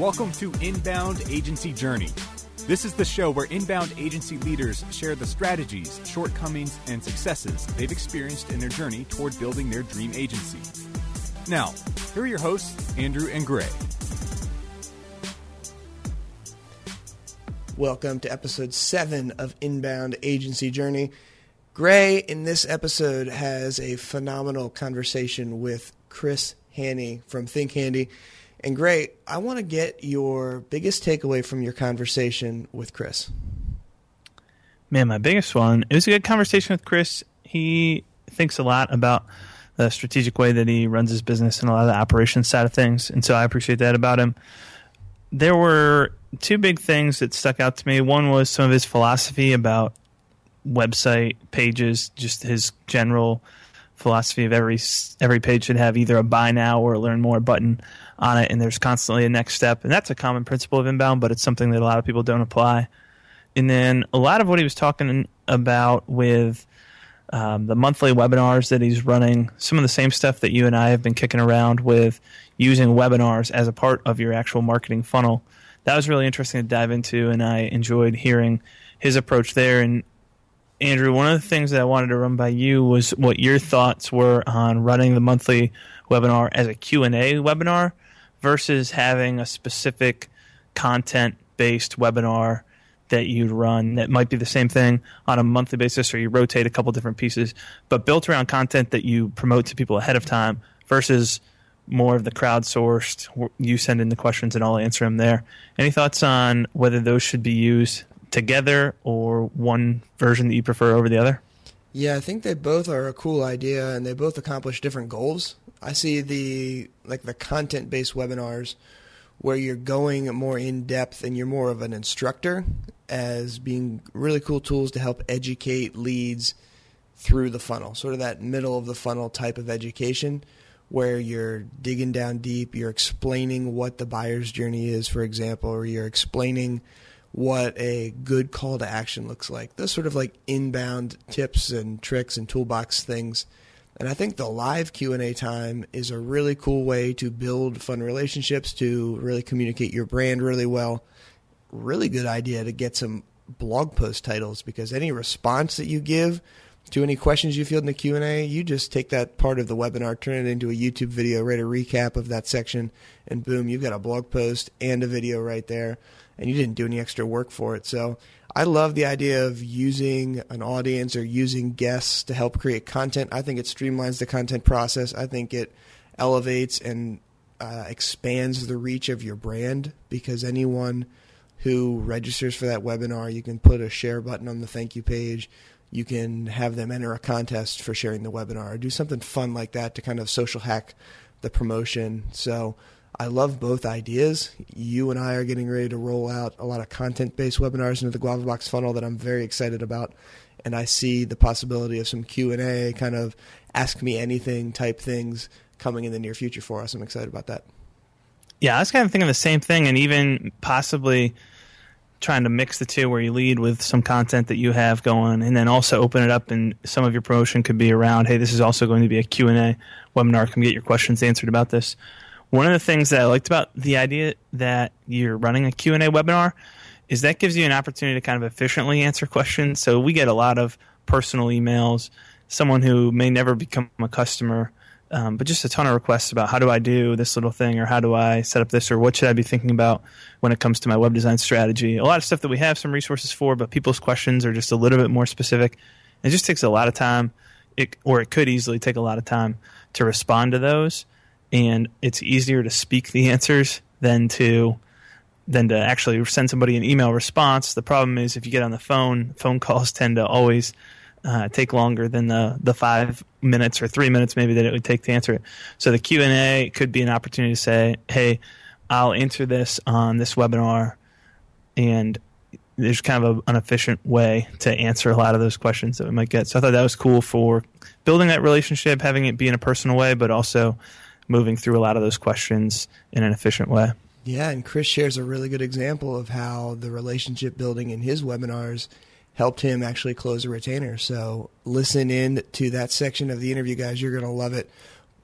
Welcome to Inbound Agency Journey. This is the show where inbound agency leaders share the strategies, shortcomings, and successes they've experienced in their journey toward building their dream agency. Now, here are your hosts, Andrew and Gray. Welcome to episode seven of Inbound Agency Journey. Gray, in this episode, has a phenomenal conversation with Chris Handy from Think Handy. And Gray, I want to get your biggest takeaway from your conversation with Chris. Man, my biggest one. It was a good conversation with Chris. He thinks a lot about the strategic way that he runs his business and a lot of the operations side of things. And so I appreciate that about him. There were two big things that stuck out to me. One was some of his philosophy about website pages, just his general philosophy of every every page should have either a buy now or a learn more button on it, and there's constantly a next step, and that's a common principle of inbound, but it's something that a lot of people don't apply. And then a lot of what he was talking about with um, the monthly webinars that he's running, some of the same stuff that you and I have been kicking around with using webinars as a part of your actual marketing funnel. That was really interesting to dive into, and I enjoyed hearing his approach there. And Andrew, one of the things that I wanted to run by you was what your thoughts were on running the monthly webinar as a Q&A webinar versus having a specific content based webinar that you'd run that might be the same thing on a monthly basis or you rotate a couple different pieces but built around content that you promote to people ahead of time versus more of the crowdsourced you send in the questions and I'll answer them there any thoughts on whether those should be used together or one version that you prefer over the other? Yeah, I think they both are a cool idea and they both accomplish different goals. I see the like the content-based webinars where you're going more in depth and you're more of an instructor as being really cool tools to help educate leads through the funnel. Sort of that middle of the funnel type of education where you're digging down deep, you're explaining what the buyer's journey is, for example, or you're explaining what a good call to action looks like. Those sort of like inbound tips and tricks and toolbox things. And I think the live Q&A time is a really cool way to build fun relationships, to really communicate your brand really well. Really good idea to get some blog post titles because any response that you give to any questions you field in the Q&A, you just take that part of the webinar, turn it into a YouTube video, write a recap of that section, and boom, you've got a blog post and a video right there and you didn't do any extra work for it. So I love the idea of using an audience or using guests to help create content. I think it streamlines the content process. I think it elevates and uh, expands the reach of your brand because anyone who registers for that webinar, you can put a share button on the thank you page. You can have them enter a contest for sharing the webinar or do something fun like that to kind of social hack the promotion. So I love both ideas. You and I are getting ready to roll out a lot of content based webinars into the Guava Box funnel that I'm very excited about. And I see the possibility of some Q&A kind of ask me anything type things coming in the near future for us. I'm excited about that. Yeah, I was kind of thinking the same thing and even possibly trying to mix the two where you lead with some content that you have going and then also open it up and some of your promotion could be around, hey, this is also going to be a Q&A webinar. Come get your questions answered about this. One of the things that I liked about the idea that you're running a Q&A webinar is that gives you an opportunity to kind of efficiently answer questions. So we get a lot of personal emails, someone who may never become a customer, um, but just a ton of requests about how do I do this little thing or how do I set up this or what should I be thinking about when it comes to my web design strategy. A lot of stuff that we have some resources for, but people's questions are just a little bit more specific. It just takes a lot of time, it, or it could easily take a lot of time to respond to those and it's easier to speak the answers than to than to actually send somebody an email response. The problem is if you get on the phone, phone calls tend to always uh, take longer than the the five minutes or three minutes maybe that it would take to answer it. So the Q and A could be an opportunity to say, "Hey, I'll answer this on this webinar," and there's kind of a, an efficient way to answer a lot of those questions that we might get. So I thought that was cool for building that relationship, having it be in a personal way, but also moving through a lot of those questions in an efficient way. Yeah, and Chris shares a really good example of how the relationship building in his webinars helped him actually close a retainer. So listen in to that section of the interview, guys. You're going to love it.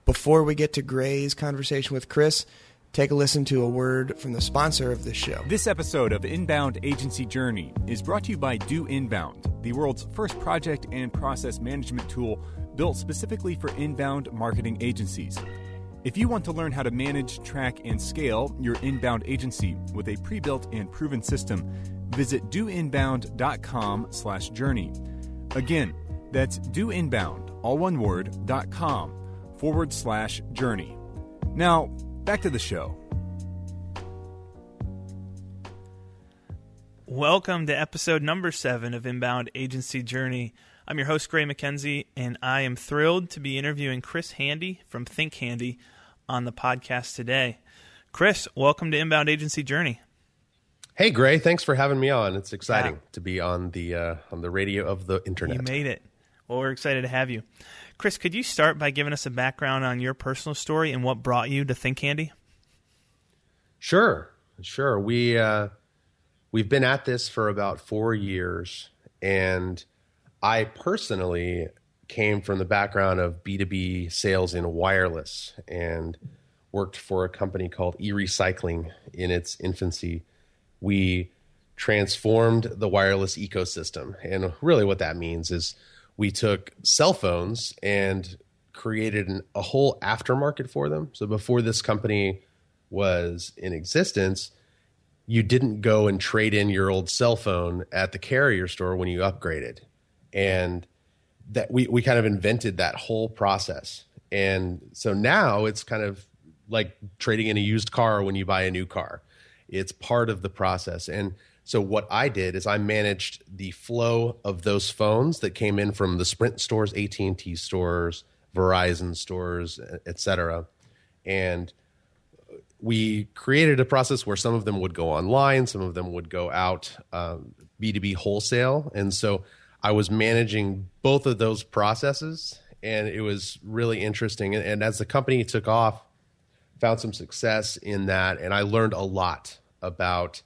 Before we get to Gray's conversation with Chris, take a listen to a word from the sponsor of this show. This episode of Inbound Agency Journey is brought to you by Do Inbound, the world's first project and process management tool built specifically for inbound marketing agencies. If you want to learn how to manage, track, and scale your inbound agency with a pre-built and proven system, visit doinbound.com slash journey. Again, that's doinbound, all one word, dot com forward slash journey. Now, back to the show. Welcome to episode number seven of Inbound Agency Journey. I'm your host, Gray McKenzie, and I am thrilled to be interviewing Chris Handy from Think Handy on the podcast today. Chris, welcome to Inbound Agency Journey. Hey, Gray, thanks for having me on. It's exciting yeah. to be on the uh, on the radio of the internet. You made it. Well, we're excited to have you. Chris, could you start by giving us a background on your personal story and what brought you to Think Handy? Sure, sure. We uh, we've been at this for about four years, and I personally came from the background of B2B sales in wireless and worked for a company called e-recycling in its infancy. We transformed the wireless ecosystem. And really what that means is we took cell phones and created an, a whole aftermarket for them. So before this company was in existence, you didn't go and trade in your old cell phone at the carrier store when you upgraded and that we we kind of invented that whole process. And so now it's kind of like trading in a used car when you buy a new car. It's part of the process. And so what I did is I managed the flow of those phones that came in from the Sprint stores, AT&T stores, Verizon stores, etc. And we created a process where some of them would go online, some of them would go out um, B2B wholesale. And so I was managing both of those processes, and it was really interesting. And, and as the company took off, found some success in that, and I learned a lot about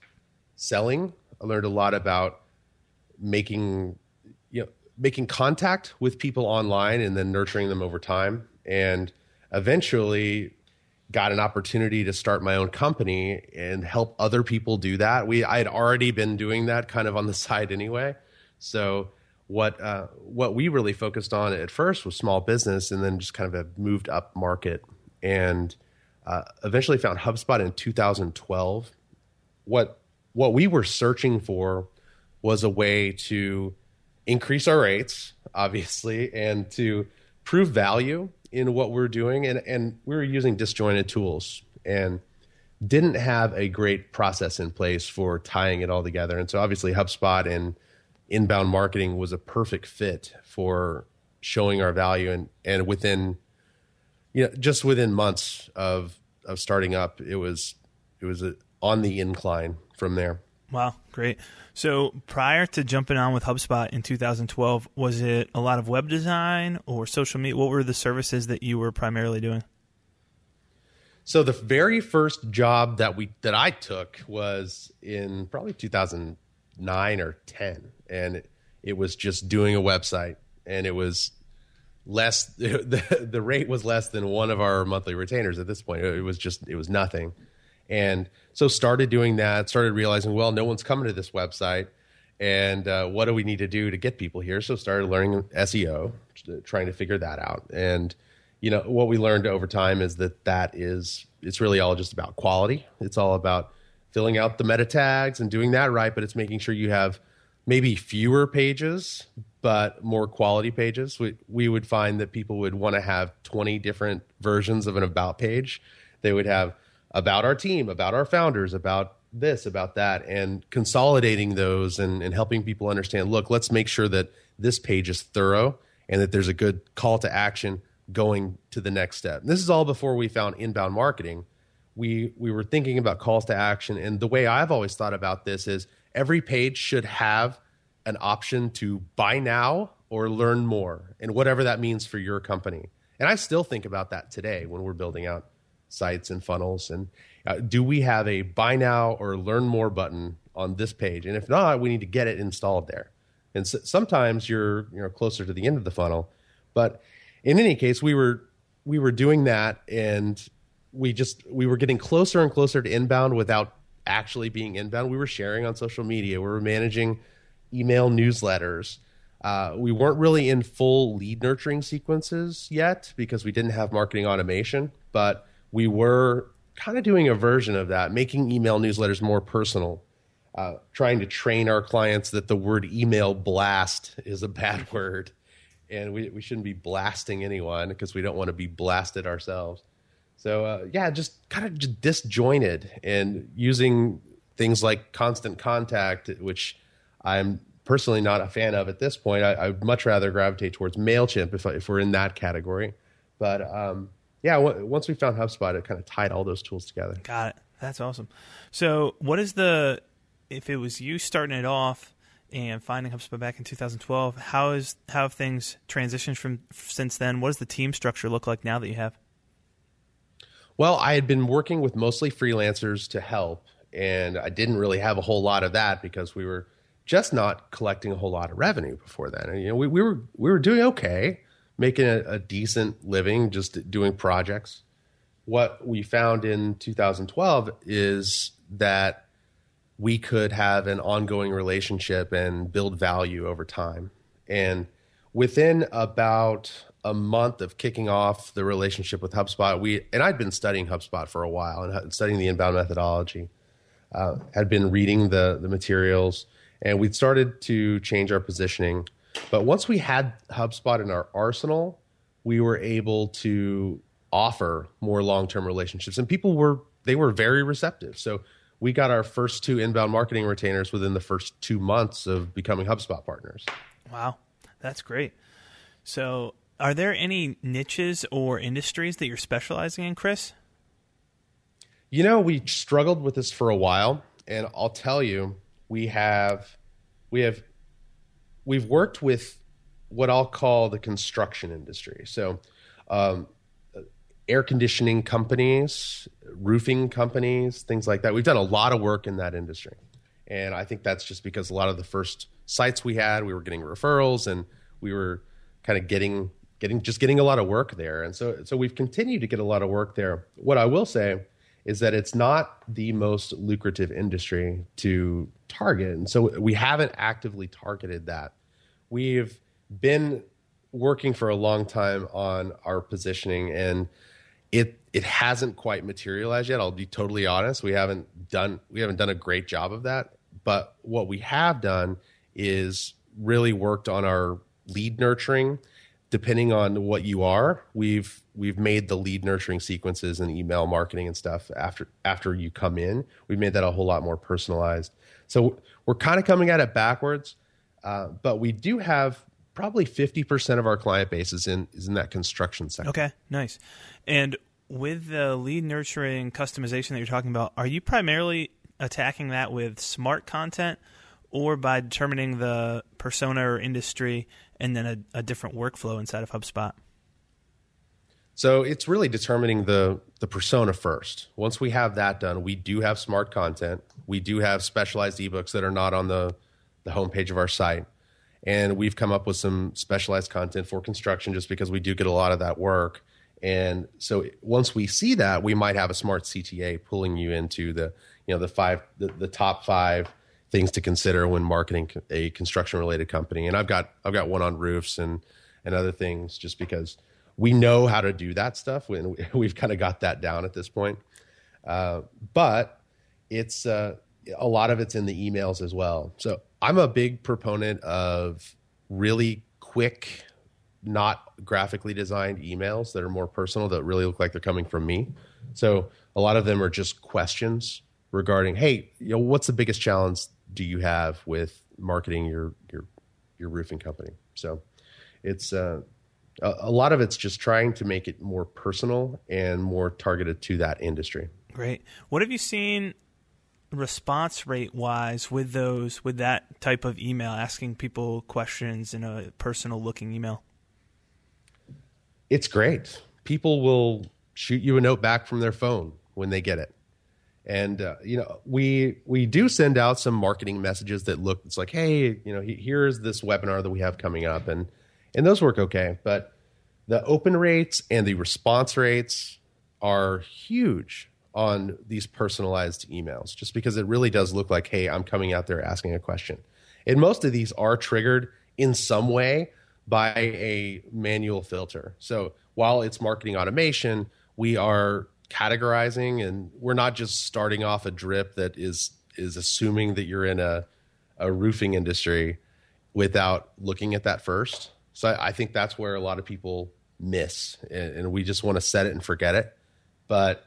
selling. I learned a lot about making you know making contact with people online and then nurturing them over time and eventually got an opportunity to start my own company and help other people do that we i had already been doing that kind of on the side anyway so what uh, what we really focused on at first was small business, and then just kind of moved up market, and uh, eventually found HubSpot in 2012. What what we were searching for was a way to increase our rates, obviously, and to prove value in what we're doing, and and we were using disjointed tools and didn't have a great process in place for tying it all together. And so obviously HubSpot and inbound marketing was a perfect fit for showing our value and and within you know just within months of of starting up it was it was a, on the incline from there. Wow great. So prior to jumping on with HubSpot in 2012 was it a lot of web design or social media? What were the services that you were primarily doing? So the very first job that we that I took was in probably 2009 or 10 and it, it was just doing a website, and it was less. The the rate was less than one of our monthly retainers at this point. It was just it was nothing, and so started doing that. Started realizing, well, no one's coming to this website and uh, what do we need to do to get people here so started learning seo trying to figure that out and you know what we learned over time is that that is it's really all just about quality it's all about filling out the meta tags and doing that right but it's making sure you have maybe fewer pages, but more quality pages. We, we would find that people would want to have 20 different versions of an about page. They would have about our team, about our founders, about this, about that, and consolidating those and, and helping people understand look, let's make sure that this page is thorough and that there's a good call to action going to the next step. And this is all before we found inbound marketing. We we were thinking about calls to action and the way I've always thought about this is every page should have an option to buy now or learn more, and whatever that means for your company. And I still think about that today when we're building out sites and funnels. And uh, do we have a buy now or learn more button on this page? And if not, we need to get it installed there. And so, sometimes you're you know closer to the end of the funnel, but in any case, we were we were doing that and we just we were getting closer and closer to inbound without actually being inbound. We were sharing on social media. We were managing email newsletters. Uh, we weren't really in full lead nurturing sequences yet because we didn't have marketing automation, but we were kind of doing a version of that, making email newsletters more personal, uh, trying to train our clients that the word email blast is a bad word and we, we shouldn't be blasting anyone because we don't want to be blasted ourselves. So uh, yeah, just kind of just disjointed and using things like constant contact, which I'm personally not a fan of at this point. I, I would much rather gravitate towards Mailchimp if, if we're in that category. But um, yeah, w- once we found HubSpot, it kind of tied all those tools together. Got it. That's awesome. So, what is the if it was you starting it off? and finding HubSpot back in 2012. How is how have things transitioned from since then? What does the team structure look like now that you have? Well, I had been working with mostly freelancers to help, and I didn't really have a whole lot of that because we were just not collecting a whole lot of revenue before then. And, you know, we, we were we were doing okay, making a, a decent living, just doing projects. What we found in 2012 is that we could have an ongoing relationship and build value over time. And within about a month of kicking off the relationship with HubSpot, we and I'd been studying HubSpot for a while and studying the inbound methodology. Uh, had been reading the the materials, and we'd started to change our positioning. But once we had HubSpot in our arsenal, we were able to offer more long term relationships, and people were they were very receptive. So we got our first two inbound marketing retainers within the first two months of becoming HubSpot partners. Wow, that's great. So, are there any niches or industries that you're specializing in, Chris? You know, we struggled with this for a while, and I'll tell you, we have, we have, we've worked with what I'll call the construction industry. So, um, air conditioning companies, roofing companies, things like that. We've done a lot of work in that industry. And I think that's just because a lot of the first sites we had, we were getting referrals and we were kind of getting getting just getting a lot of work there. And so so we've continued to get a lot of work there. What I will say is that it's not the most lucrative industry to target. And so we haven't actively targeted that. We've been working for a long time on our positioning and it it hasn't quite materialized yet. I'll be totally honest. We haven't done we haven't done a great job of that. But what we have done is really worked on our lead nurturing. Depending on what you are, we've we've made the lead nurturing sequences and email marketing and stuff after after you come in. We've made that a whole lot more personalized. So we're kind of coming at it backwards, uh, but we do have probably 50% of our client base is in is in that construction sector. Okay, nice. And with the lead nurturing customization that you're talking about, are you primarily attacking that with smart content or by determining the persona or industry and then a, a different workflow inside of HubSpot? So it's really determining the the persona first. Once we have that done, we do have smart content. We do have specialized ebooks that are not on the the homepage of our site. And we've come up with some specialized content for construction just because we do get a lot of that work. And so once we see that, we might have a smart CTA pulling you into the, you know, the five, the, the top five things to consider when marketing a construction related company. And I've got, I've got one on roofs and, and other things just because we know how to do that stuff. And we've kind of got that down at this point. Uh, but it's, uh, a lot of it's in the emails as well. So I'm a big proponent of really quick, not graphically designed emails that are more personal that really look like they're coming from me. So a lot of them are just questions regarding, hey, you know, what's the biggest challenge do you have with marketing your your your roofing company? So it's uh, a, a lot of it's just trying to make it more personal and more targeted to that industry. Great. What have you seen response rate wise with those with that type of email asking people questions in a personal looking email it's great people will shoot you a note back from their phone when they get it and uh, you know we we do send out some marketing messages that look it's like hey you know here's this webinar that we have coming up and and those work okay but the open rates and the response rates are huge on these personalized emails just because it really does look like, hey, I'm coming out there asking a question. And most of these are triggered in some way by a manual filter. So while it's marketing automation, we are categorizing and we're not just starting off a drip that is is assuming that you're in a, a roofing industry without looking at that first. So I, I think that's where a lot of people miss and, and we just want to set it and forget it. But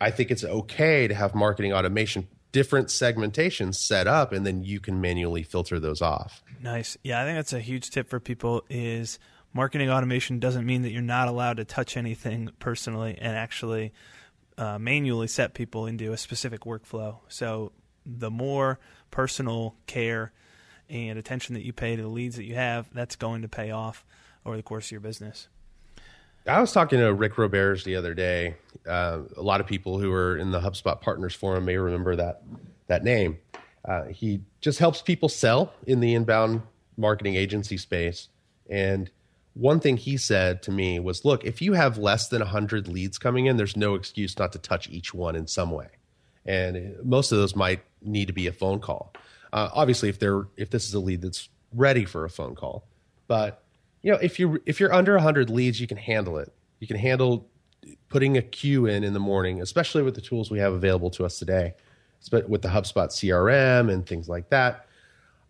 I think it's okay to have marketing automation different segmentations set up and then you can manually filter those off. Nice. Yeah, I think that's a huge tip for people is marketing automation doesn't mean that you're not allowed to touch anything personally and actually uh, manually set people into a specific workflow. So the more personal care and attention that you pay to the leads that you have, that's going to pay off over the course of your business. I was talking to Rick Roberge the other day. Uh, a lot of people who are in the HubSpot Partners Forum may remember that that name. Uh, he just helps people sell in the inbound marketing agency space. And one thing he said to me was, "Look, if you have less than hundred leads coming in, there's no excuse not to touch each one in some way. And most of those might need to be a phone call. Uh, obviously, if they're if this is a lead that's ready for a phone call, but you know, if you if you're under 100 leads, you can handle it. You can handle putting a queue in in the morning, especially with the tools we have available to us today, with the HubSpot CRM and things like that.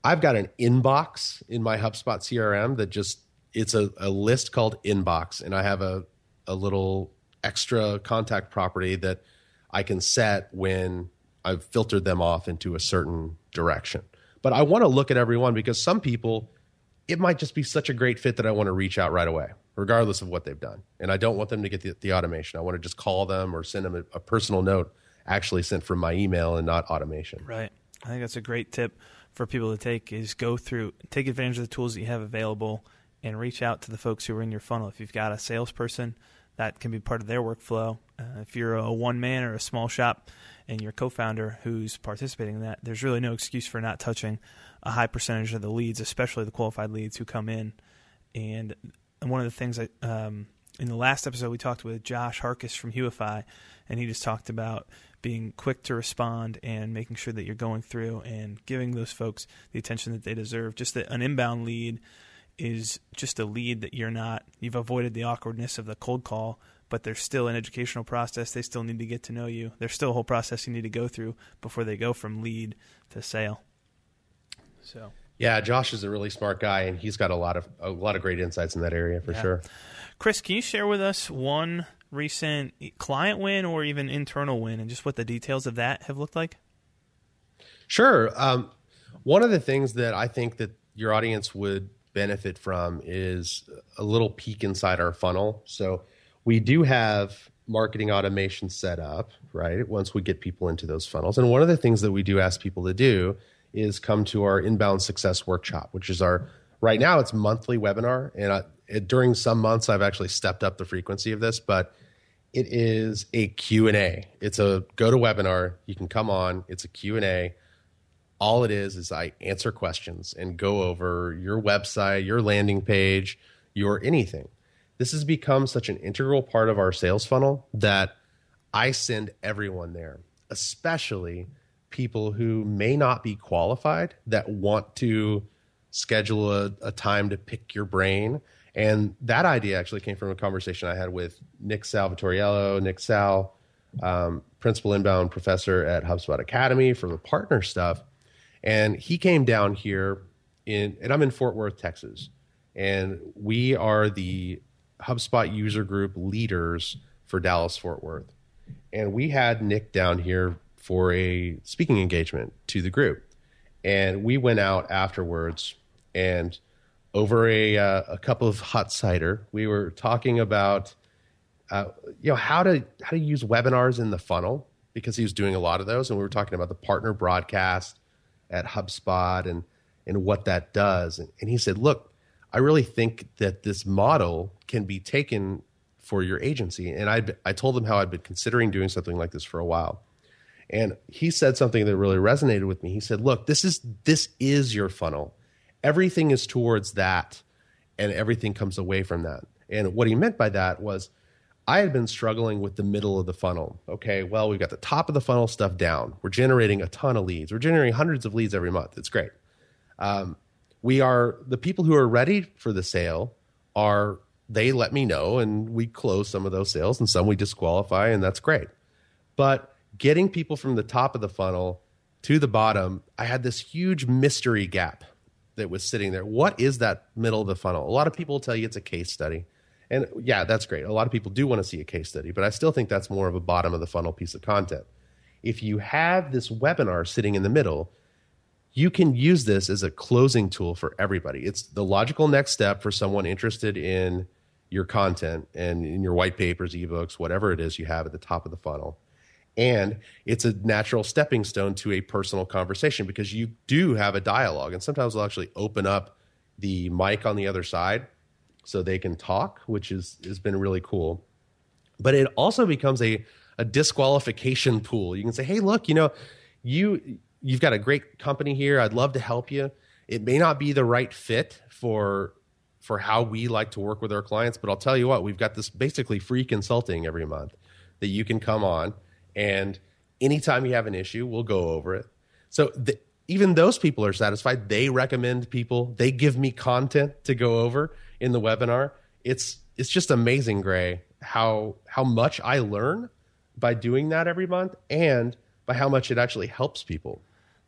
I've got an inbox in my HubSpot CRM that just it's a, a list called inbox, and I have a a little extra contact property that I can set when I've filtered them off into a certain direction. But I want to look at everyone because some people it might just be such a great fit that I want to reach out right away, regardless of what they've done. And I don't want them to get the, the automation. I want to just call them or send them a, a, personal note actually sent from my email and not automation. Right. I think that's a great tip for people to take is go through, take advantage of the tools that you have available and reach out to the folks who are in your funnel. If you've got a salesperson, that can be part of their workflow. Uh, if you're a one man or a small shop and your co founder who's participating in that, there's really no excuse for not touching a high percentage of the leads, especially the qualified leads who come in. And one of the things I, um, in the last episode, we talked with Josh Harcus from Huify, and he just talked about being quick to respond and making sure that you're going through and giving those folks the attention that they deserve. Just that an inbound lead is just a lead that you're not, you've avoided the awkwardness of the cold call, but there's still an educational process. They still need to get to know you. There's still a whole process you need to go through before they go from lead to sale. So yeah, Josh is a really smart guy, and he's got a lot of a lot of great insights in that area for yeah. sure. Chris, can you share with us one recent client win or even internal win, and just what the details of that have looked like? Sure. Um, one of the things that I think that your audience would benefit from is a little peek inside our funnel. So we do have marketing automation set up, right? Once we get people into those funnels. And one of the things that we do ask people to do is come to our inbound success workshop, which is our right now it's monthly webinar, and I, it, during some months I've actually stepped up the frequency of this, but it is a Q&A. It's a go to webinar. You can come on. It's a Q&A. All it is is I answer questions and go over your website, your landing page, your anything. This has become such an integral part of our sales funnel that I send everyone there, especially people who may not be qualified that want to schedule a, a, time to pick your brain. And that idea actually came from a conversation I had with Nick Salvatoriello, Nick Sal, um, principal inbound professor at HubSpot Academy for the partner stuff. And he came down here in, and I'm in Fort Worth, Texas. And we are the HubSpot user group leaders for Dallas Fort Worth. And we had Nick down here for a speaking engagement to the group. And we went out afterwards and over a, uh, a cup of hot cider, we were talking about uh, you know how to how to use webinars in the funnel because he was doing a lot of those, and we were talking about the partner broadcast at HubSpot and and what that does. And, and he said, "Look, I really think that this model can be taken for your agency." And I I told him how I'd been considering doing something like this for a while, and he said something that really resonated with me. He said, "Look, this is this is your funnel. Everything is towards that and everything comes away from that." And what he meant by that was I had been struggling with the middle of the funnel. Okay, well, we've got the top of the funnel stuff down. We're generating a ton of leads. We're generating hundreds of leads every month. It's great. Um, we are the people who are ready for the sale are they let me know and we close some of those sales and some we disqualify and that's great. But getting people from the top of the funnel to the bottom, I had this huge mystery gap that was sitting there. What is that middle of the funnel? A lot of people tell you it's a case study. And yeah, that's great. A lot of people do want to see a case study, but I still think that's more of a bottom of the funnel piece of content. If you have this webinar sitting in the middle, you can use this as a closing tool for everybody. It's the logical next step for someone interested in your content and in your white papers, ebooks, whatever it is you have at the top of the funnel. And it's a natural stepping stone to a personal conversation because you do have a dialogue. And sometimes they'll actually open up the mic on the other side so they can talk, which is has been really cool. But it also becomes a a disqualification pool. You can say, "Hey, look, you know, you you've got a great company here. I'd love to help you. It may not be the right fit for for how we like to work with our clients, but I'll tell you what, we've got this basically free consulting every month that you can come on and anytime you have an issue, we'll go over it. So the, even those people are satisfied. They recommend people. They give me content to go over in the webinar. It's it's just amazing, Gray, how how much I learn by doing that every month and by how much it actually helps people.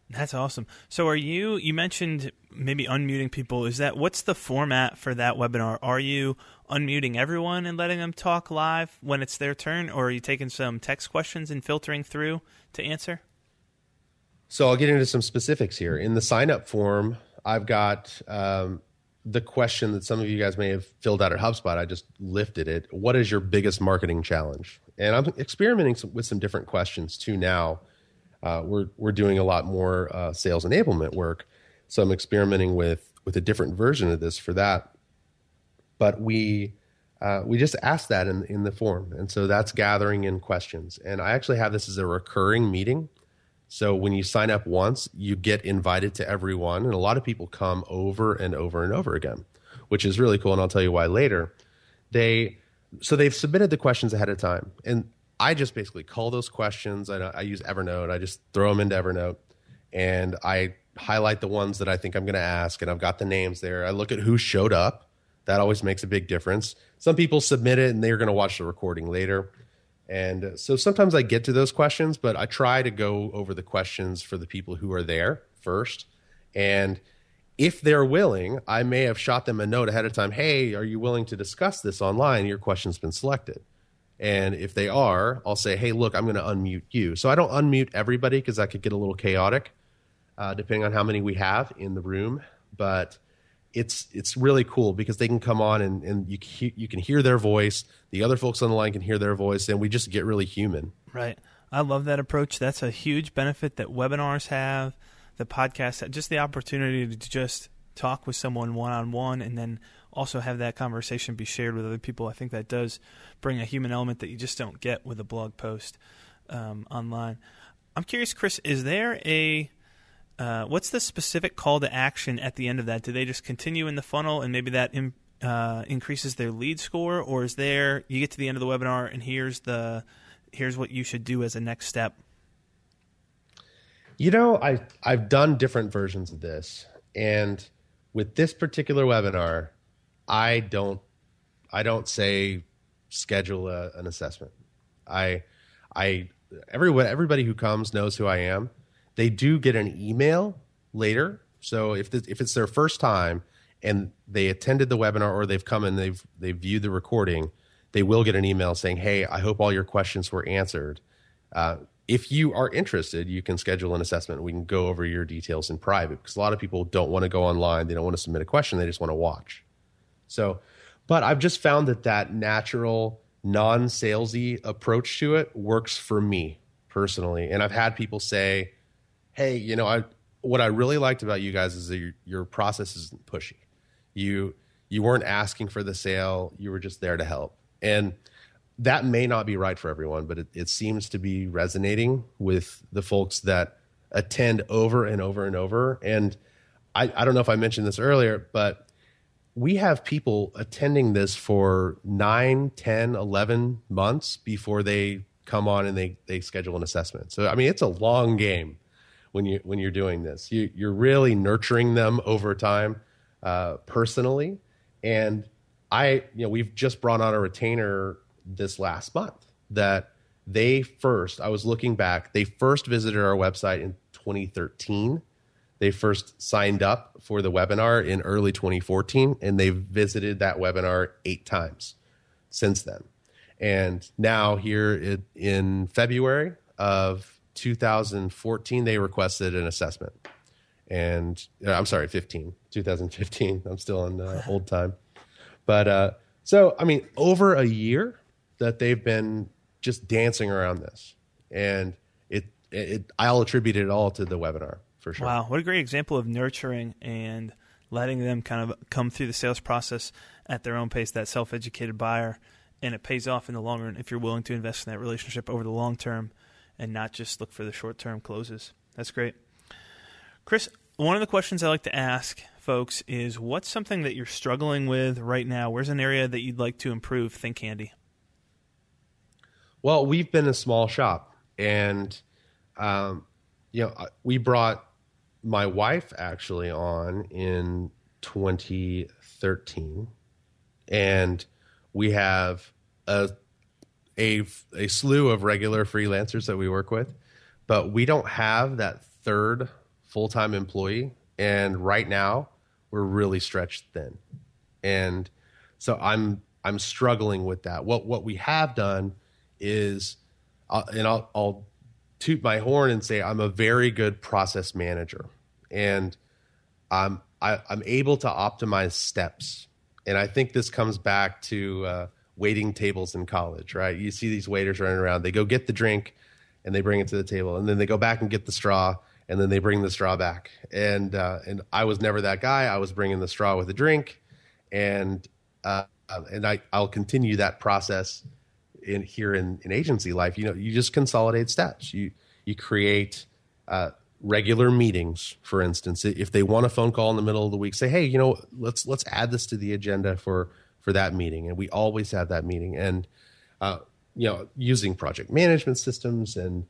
That's awesome. So are you you mentioned maybe unmuting people. Is that what's the format for that webinar? Are you unmuting everyone and letting them talk live when it's their turn or are you taking some text questions and filtering through to answer? So I'll get into some specifics here. In the sign up form, I've got um, the question that some of you guys may have filled out at HubSpot. I just lifted it. What is your biggest marketing challenge? And I'm experimenting with some different questions too now uh, we're we're doing a lot more uh, sales enablement work. So I'm experimenting with with a different version of this for that. But we uh, we just asked that in in the form, and so that's gathering in questions. And I actually have this as a recurring meeting. So when you sign up once, you get invited to everyone, and a lot of people come over and over and over again, which is really cool. And I'll tell you why later. They so they've submitted the questions ahead of time, and I just basically call those questions. I, I use Evernote. I just throw them into Evernote, and I highlight the ones that I think I'm going to ask, and I've got the names there. I look at who showed up. That always makes a big difference. Some people submit it, and they're going to watch the recording later. And so sometimes I get to those questions, but I try to go over the questions for the people who are there first. And if they're willing, I may have shot them a note ahead of time. Hey, are you willing to discuss this online? Your question's been selected. And if they are, I'll say, hey, look, I'm going to unmute you. So I don't unmute everybody because that could get a little chaotic, uh, depending on how many we have in the room. But it's it's really cool because they can come on and, and you you can hear their voice. The other folks on the line can hear their voice, and we just get really human. Right. I love that approach. That's a huge benefit that webinars have, the podcast, just the opportunity to just talk with someone one on one, and then also have that conversation be shared with other people. I think that does bring a human element that you just don't get with a blog post um, online. I'm curious, Chris, is there a uh, what's the specific call to action at the end of that? Do they just continue in the funnel and maybe that in, uh, increases their lead score, or is there you get to the end of the webinar and here's the here's what you should do as a next step? You know, I I've done different versions of this, and with this particular webinar, I don't I don't say schedule a, an assessment. I I everyone everybody who comes knows who I am. They do get an email later. So if the, if it's their first time and they attended the webinar or they've come and they've they've viewed the recording, they will get an email saying, "Hey, I hope all your questions were answered." Uh, if you are interested, you can schedule an assessment. We can go over your details in private because a lot of people don't want to go online. They don't want to submit a question. They just want to watch. So, but I've just found that that natural, non salesy approach to it works for me personally. And I've had people say, hey, you know, I, what I really liked about you guys is that your, your process isn't pushy. You, you weren't asking for the sale, you were just there to help. And that may not be right for everyone, but it, it seems to be resonating with the folks that attend over and over and over. And I, I don't know if I mentioned this earlier, but we have people attending this for 9 10 11 months before they come on and they they schedule an assessment so i mean it's a long game when you when you're doing this. You, you're really nurturing them over time uh, personally. And i you know we've just brought on a retainer this last month that they first i was looking back they first visited our website in 2013 they first signed up for the webinar in early 2014, and they've visited that webinar eight times since then. And now, here in February of 2014, they requested an assessment. And uh, I'm sorry, 15, 2015. I'm still in uh, old time. But uh, so, I mean, over a year that they've been just dancing around this. And it, it I'll attribute it all to the webinar for sure. Wow, what a great example of nurturing and letting them kind of come through the sales process at their own pace, that self educated buyer. And it pays off in the long run if you're willing to invest in that relationship over the long term and not just look for the short term closes. That's great. Chris, one of the questions I like to ask folks is what's something that you're struggling with right now? Where's an area that you'd like to improve? Think handy. Well, we've been a small shop, and um, you know, we brought my wife actually on in 2013 and we have a, a a slew of regular freelancers that we work with but we don't have that third full-time employee. And right now we're really stretched thin. And so i'm i'm struggling with that. What what we have done is uh, and I'll, I'll toot my horn and say I'm a very good process manager, and I'm I, am i am able to optimize steps. And I think this comes back to uh, waiting tables in college, right? You see these waiters running around. They go get the drink, and they bring it to the table, and then they go back and get the straw, and then they bring the straw back. And uh, and I was never that guy. I was bringing the straw with a drink, and uh, and I I'll continue that process in here in, in agency life, you know, you just consolidate steps. You you create uh, regular meetings, for instance. If they want a phone call in the middle of the week, say, hey, you know, let's let's add this to the agenda for for that meeting, and we always have that meeting. And uh, you know, using project management systems and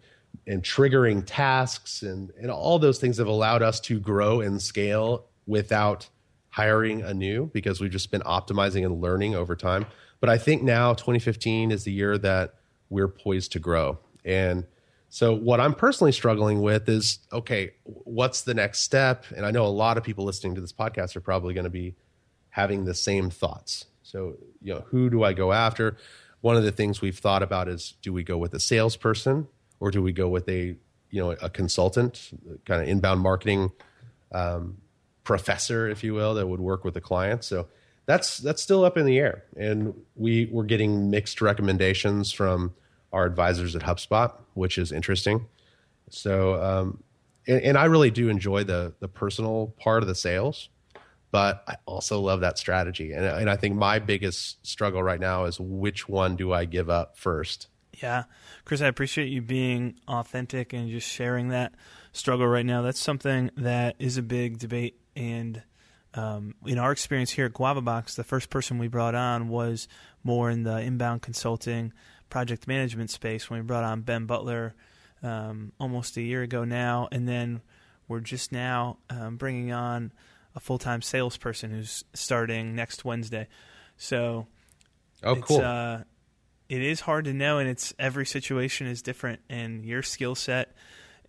and triggering tasks and and all those things have allowed us to grow and scale without hiring anew because we've just been optimizing and learning over time. But I think now 2015 is the year that we're poised to grow. And so what I'm personally struggling with is okay, what's the next step? And I know a lot of people listening to this podcast are probably going to be having the same thoughts. So, you know, who do I go after? One of the things we've thought about is do we go with a salesperson or do we go with a, you know, a consultant, kind of inbound marketing um, professor, if you will, that would work with the client. So that's that's still up in the air, and we we're getting mixed recommendations from our advisors at HubSpot, which is interesting. So, um, and, and I really do enjoy the the personal part of the sales, but I also love that strategy, and and I think my biggest struggle right now is which one do I give up first. Yeah, Chris, I appreciate you being authentic and just sharing that struggle right now. That's something that is a big debate and um, in our experience here at Guava Box, the first person we brought on was more in the inbound consulting project management space when we brought on Ben Butler um, almost a year ago now. And then we're just now um, bringing on a full time salesperson who's starting next Wednesday. So, oh, cool. Uh, it is hard to know, and it's every situation is different, and your skill set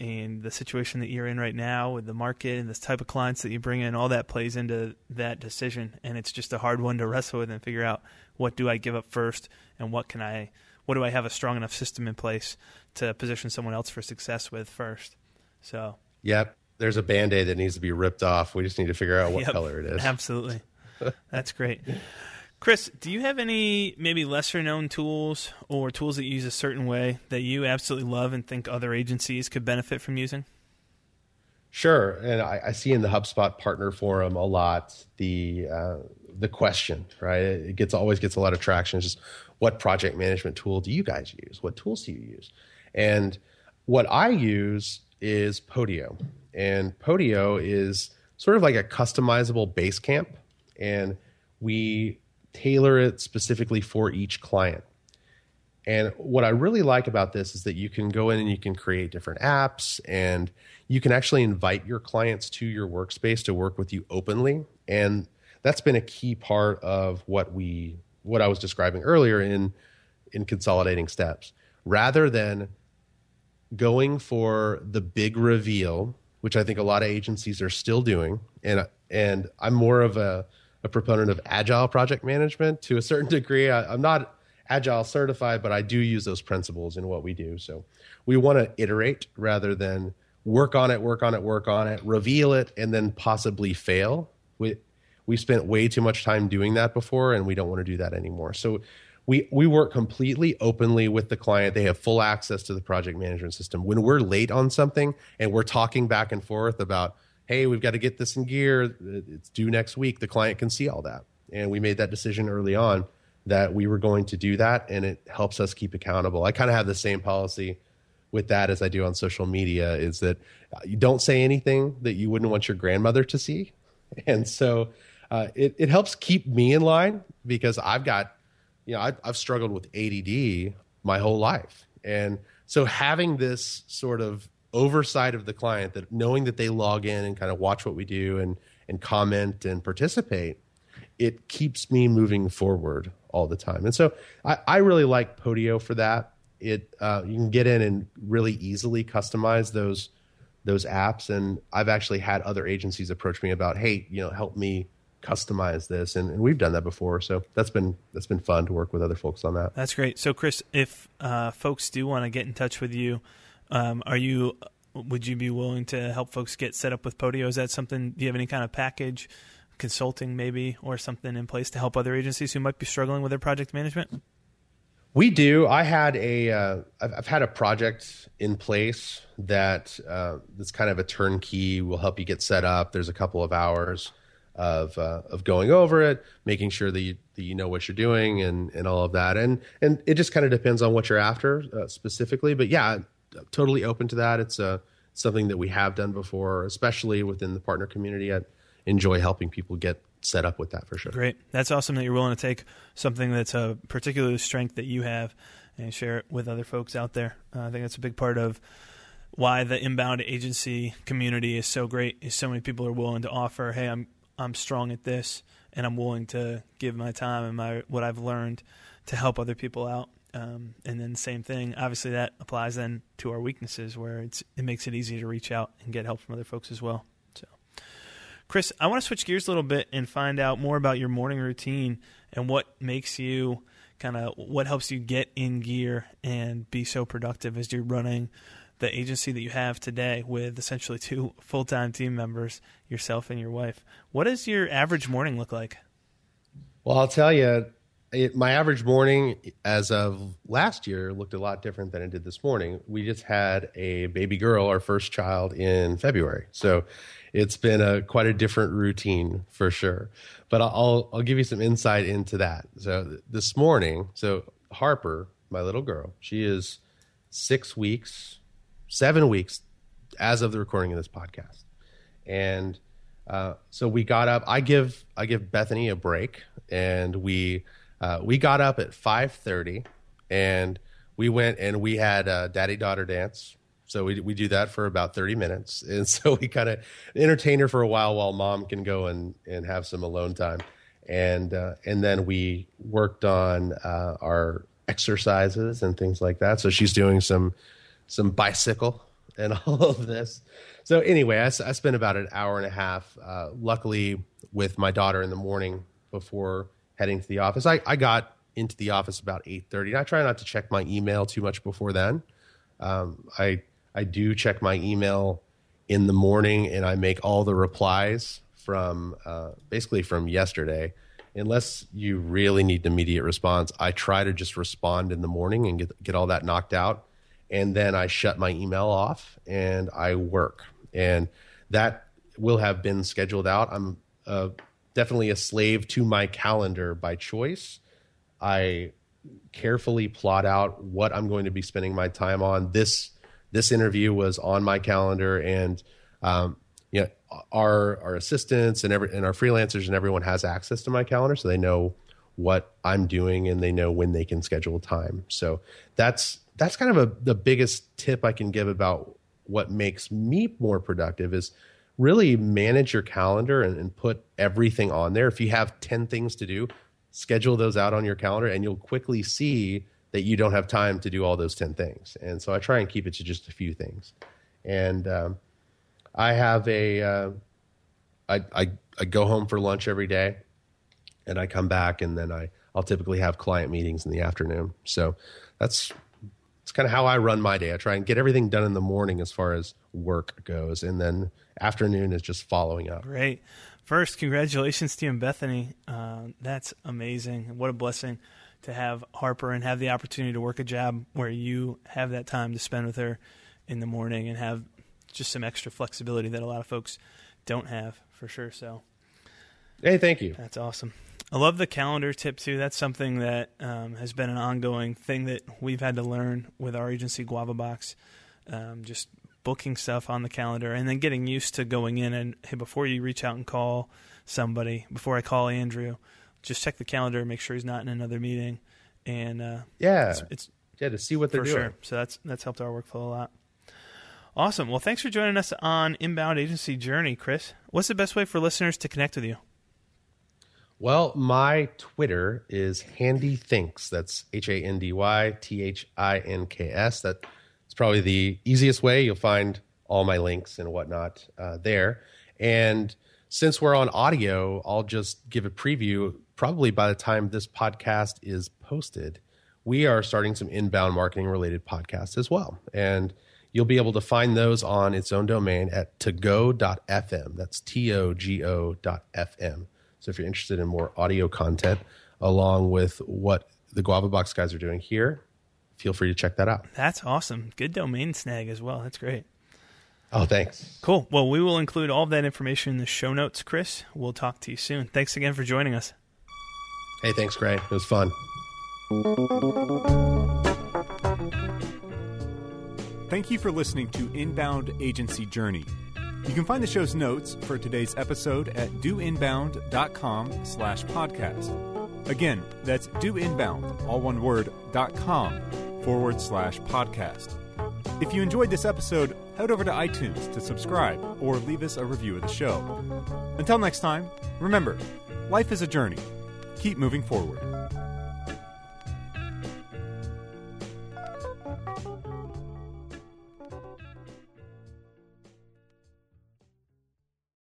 and the situation that you're in right now with the market and the type of clients that you bring in, all that plays into that decision. And it's just a hard one to wrestle with and figure out what do I give up first and what can I, what do I have a strong enough system in place to position someone else for success with first. So, yep, there's a band aid that needs to be ripped off. We just need to figure out what yep, color it is. Absolutely. That's great. Chris, do you have any maybe lesser known tools or tools that you use a certain way that you absolutely love and think other agencies could benefit from using? Sure, and I, I see in the HubSpot partner forum a lot the uh, the question, right? It gets always gets a lot of traction. It's just what project management tool do you guys use? What tools do you use? And what I use is Podio, and Podio is sort of like a customizable Basecamp. and we tailor it specifically for each client. And what I really like about this is that you can go in and you can create different apps and you can actually invite your clients to your workspace to work with you openly. And that's been a key part of what we what I was describing earlier in in consolidating steps. Rather than going for the big reveal, which I think a lot of agencies are still doing, and and I'm more of a, a proponent of agile project management to a certain degree. I, I'm not agile certified, but I do use those principles in what we do. So we want to iterate rather than work on it, work on it, work on it, reveal it, and then possibly fail. We we spent way too much time doing that before, and we don't want to do that anymore. So we we work completely openly with the client. They have full access to the project management system. When we're late on something and we're talking back and forth about, hey, we've got to get this in gear, it's due next week. The client can see all that, and we made that decision early on that we were going to do that, and it helps us keep accountable. I kind of have the same policy with that as I do on social media. Is that you don't say anything that you wouldn't want your grandmother to see, and so. Uh, it, it helps keep me in line because I've got you know, I, I've struggled with ADD my whole life. And so having this sort of oversight of the client that knowing that they log in and kind of watch what we do and, and comment and participate, it keeps me moving forward all the time. And so I, I really like Podio for that. It uh, you can get in and really easily customize those those apps. And I've actually had other agencies approach me about, hey, you know, help me customize this and, and, we've done that before so that's been that's been fun to work with other folks on that. That's great. So chris if uh, folks do want to get in touch with you um, are you would you be willing to help folks get set up with podio? Is that something do you have any kind of package consulting maybe or something in place to help other agencies who might be struggling with their project management? We do. I had a uh, I've, I've had a project in place that uh, that's kind of a turnkey will help you get set up. There's a couple of hours of uh, of going over it, making sure that you, that you know what you're doing, and and all of that. And and it just kind of depends on what you're after uh, specifically. But yeah, totally open to that. It's uh, something that we have done before, especially within the partner community. I enjoy helping people get set up with that for sure. Great, that's awesome that you're willing to take something that's a particular strength that you have and share it with other folks out there. Uh, I think that's a big part of why the inbound agency community is so great is so many people are willing to offer hey i'm I'm strong at this and I'm willing to give my time and my what I've learned to help other people out. Um, and then same thing, obviously that applies then to our weaknesses where it's it makes it easy to reach out and get help from other folks as well. So, Chris, I want to switch gears a little bit and find out more about your morning routine and what makes you kind of what helps you get in gear and be so productive as you're running the agency that you have today with essentially two full time team members, yourself and your wife. What does your average morning look like? Well, I'll tell you, it, my average morning as of last year looked a lot different than it did this morning. We just had a baby girl, our first child, in February. So it's been a quite a different routine for sure. But I'll I'll give you some insight into that. So this morning, so Harper, my little girl, she is six weeks seven weeks as of the recording of this podcast. And uh, so we got up. I give I give Bethany a break, and we uh, we got up at five thirty, and we went and we had a daddy daughter dance. So we we do that for about thirty minutes, and so we kind of entertain her for a while while mom can go and and have some alone time, and uh, and then we worked on uh, our exercises and things like that. So she's doing some some bicycle and all of this. So anyway, I, I spent about an hour and a half, uh, luckily with my daughter in the morning before heading to the office. I, I got into the office about 8.30 I try not to check my email too much before then. Um, I, I do check my email in the morning and I make all the replies from uh, basically from yesterday. Unless you really need immediate response, I try to just respond in the morning and get, get all that knocked out and then I shut my email off and I work. And that will have been scheduled out. I'm uh, definitely a slave to my calendar by choice. I carefully plot out what I'm going to be spending my time on. This this interview was on my calendar, and um, you know, our our assistants and every and our freelancers and everyone has access to my calendar, so they know what I'm doing and they know when they can schedule time. So that's that's kind of a the biggest tip I can give about what makes me more productive is really manage your calendar and, and put everything on there. If you have 10 things to do, schedule those out on your calendar and you'll quickly see that you don't have time to do all those 10 things. And so I try and keep it to just a few things. And um, I have a, uh, I, I, I go home for lunch every day and I come back and then I, I'll typically have client meetings in the afternoon. So that's, it's kind of how I run my day. I try and get everything done in the morning as far as work goes. And then afternoon is just following up. Great. First, congratulations to you and Bethany. Uh, that's amazing. What a blessing to have Harper and have the opportunity to work a job where you have that time to spend with her in the morning and have just some extra flexibility that a lot of folks don't have for sure. So, hey, thank you. That's awesome. I love the calendar tip too. That's something that um, has been an ongoing thing that we've had to learn with our agency Guava Box. Um, just booking stuff on the calendar and then getting used to going in and hey, before you reach out and call somebody, before I call Andrew, just check the calendar, make sure he's not in another meeting, and uh, yeah, it's, it's, yeah to see what they're doing. Sure. So that's that's helped our workflow a lot. Awesome. Well, thanks for joining us on Inbound Agency Journey, Chris. What's the best way for listeners to connect with you? Well, my Twitter is Handy Thinks. That's H A N D Y T H I N K S. That's probably the easiest way. You'll find all my links and whatnot uh, there. And since we're on audio, I'll just give a preview. Probably by the time this podcast is posted, we are starting some inbound marketing related podcasts as well. And you'll be able to find those on its own domain at togo.fm. That's T O G O.fm. So if you're interested in more audio content along with what the Guava Box guys are doing here, feel free to check that out. That's awesome. Good domain snag as well. That's great. Oh, thanks. Cool. Well, we will include all of that information in the show notes, Chris. We'll talk to you soon. Thanks again for joining us. Hey, thanks, Gray. It was fun. Thank you for listening to Inbound Agency Journey. You can find the show's notes for today's episode at doinbound.com slash podcast. Again, that's doinbound, all one word, dot com forward slash podcast. If you enjoyed this episode, head over to iTunes to subscribe or leave us a review of the show. Until next time, remember, life is a journey. Keep moving forward.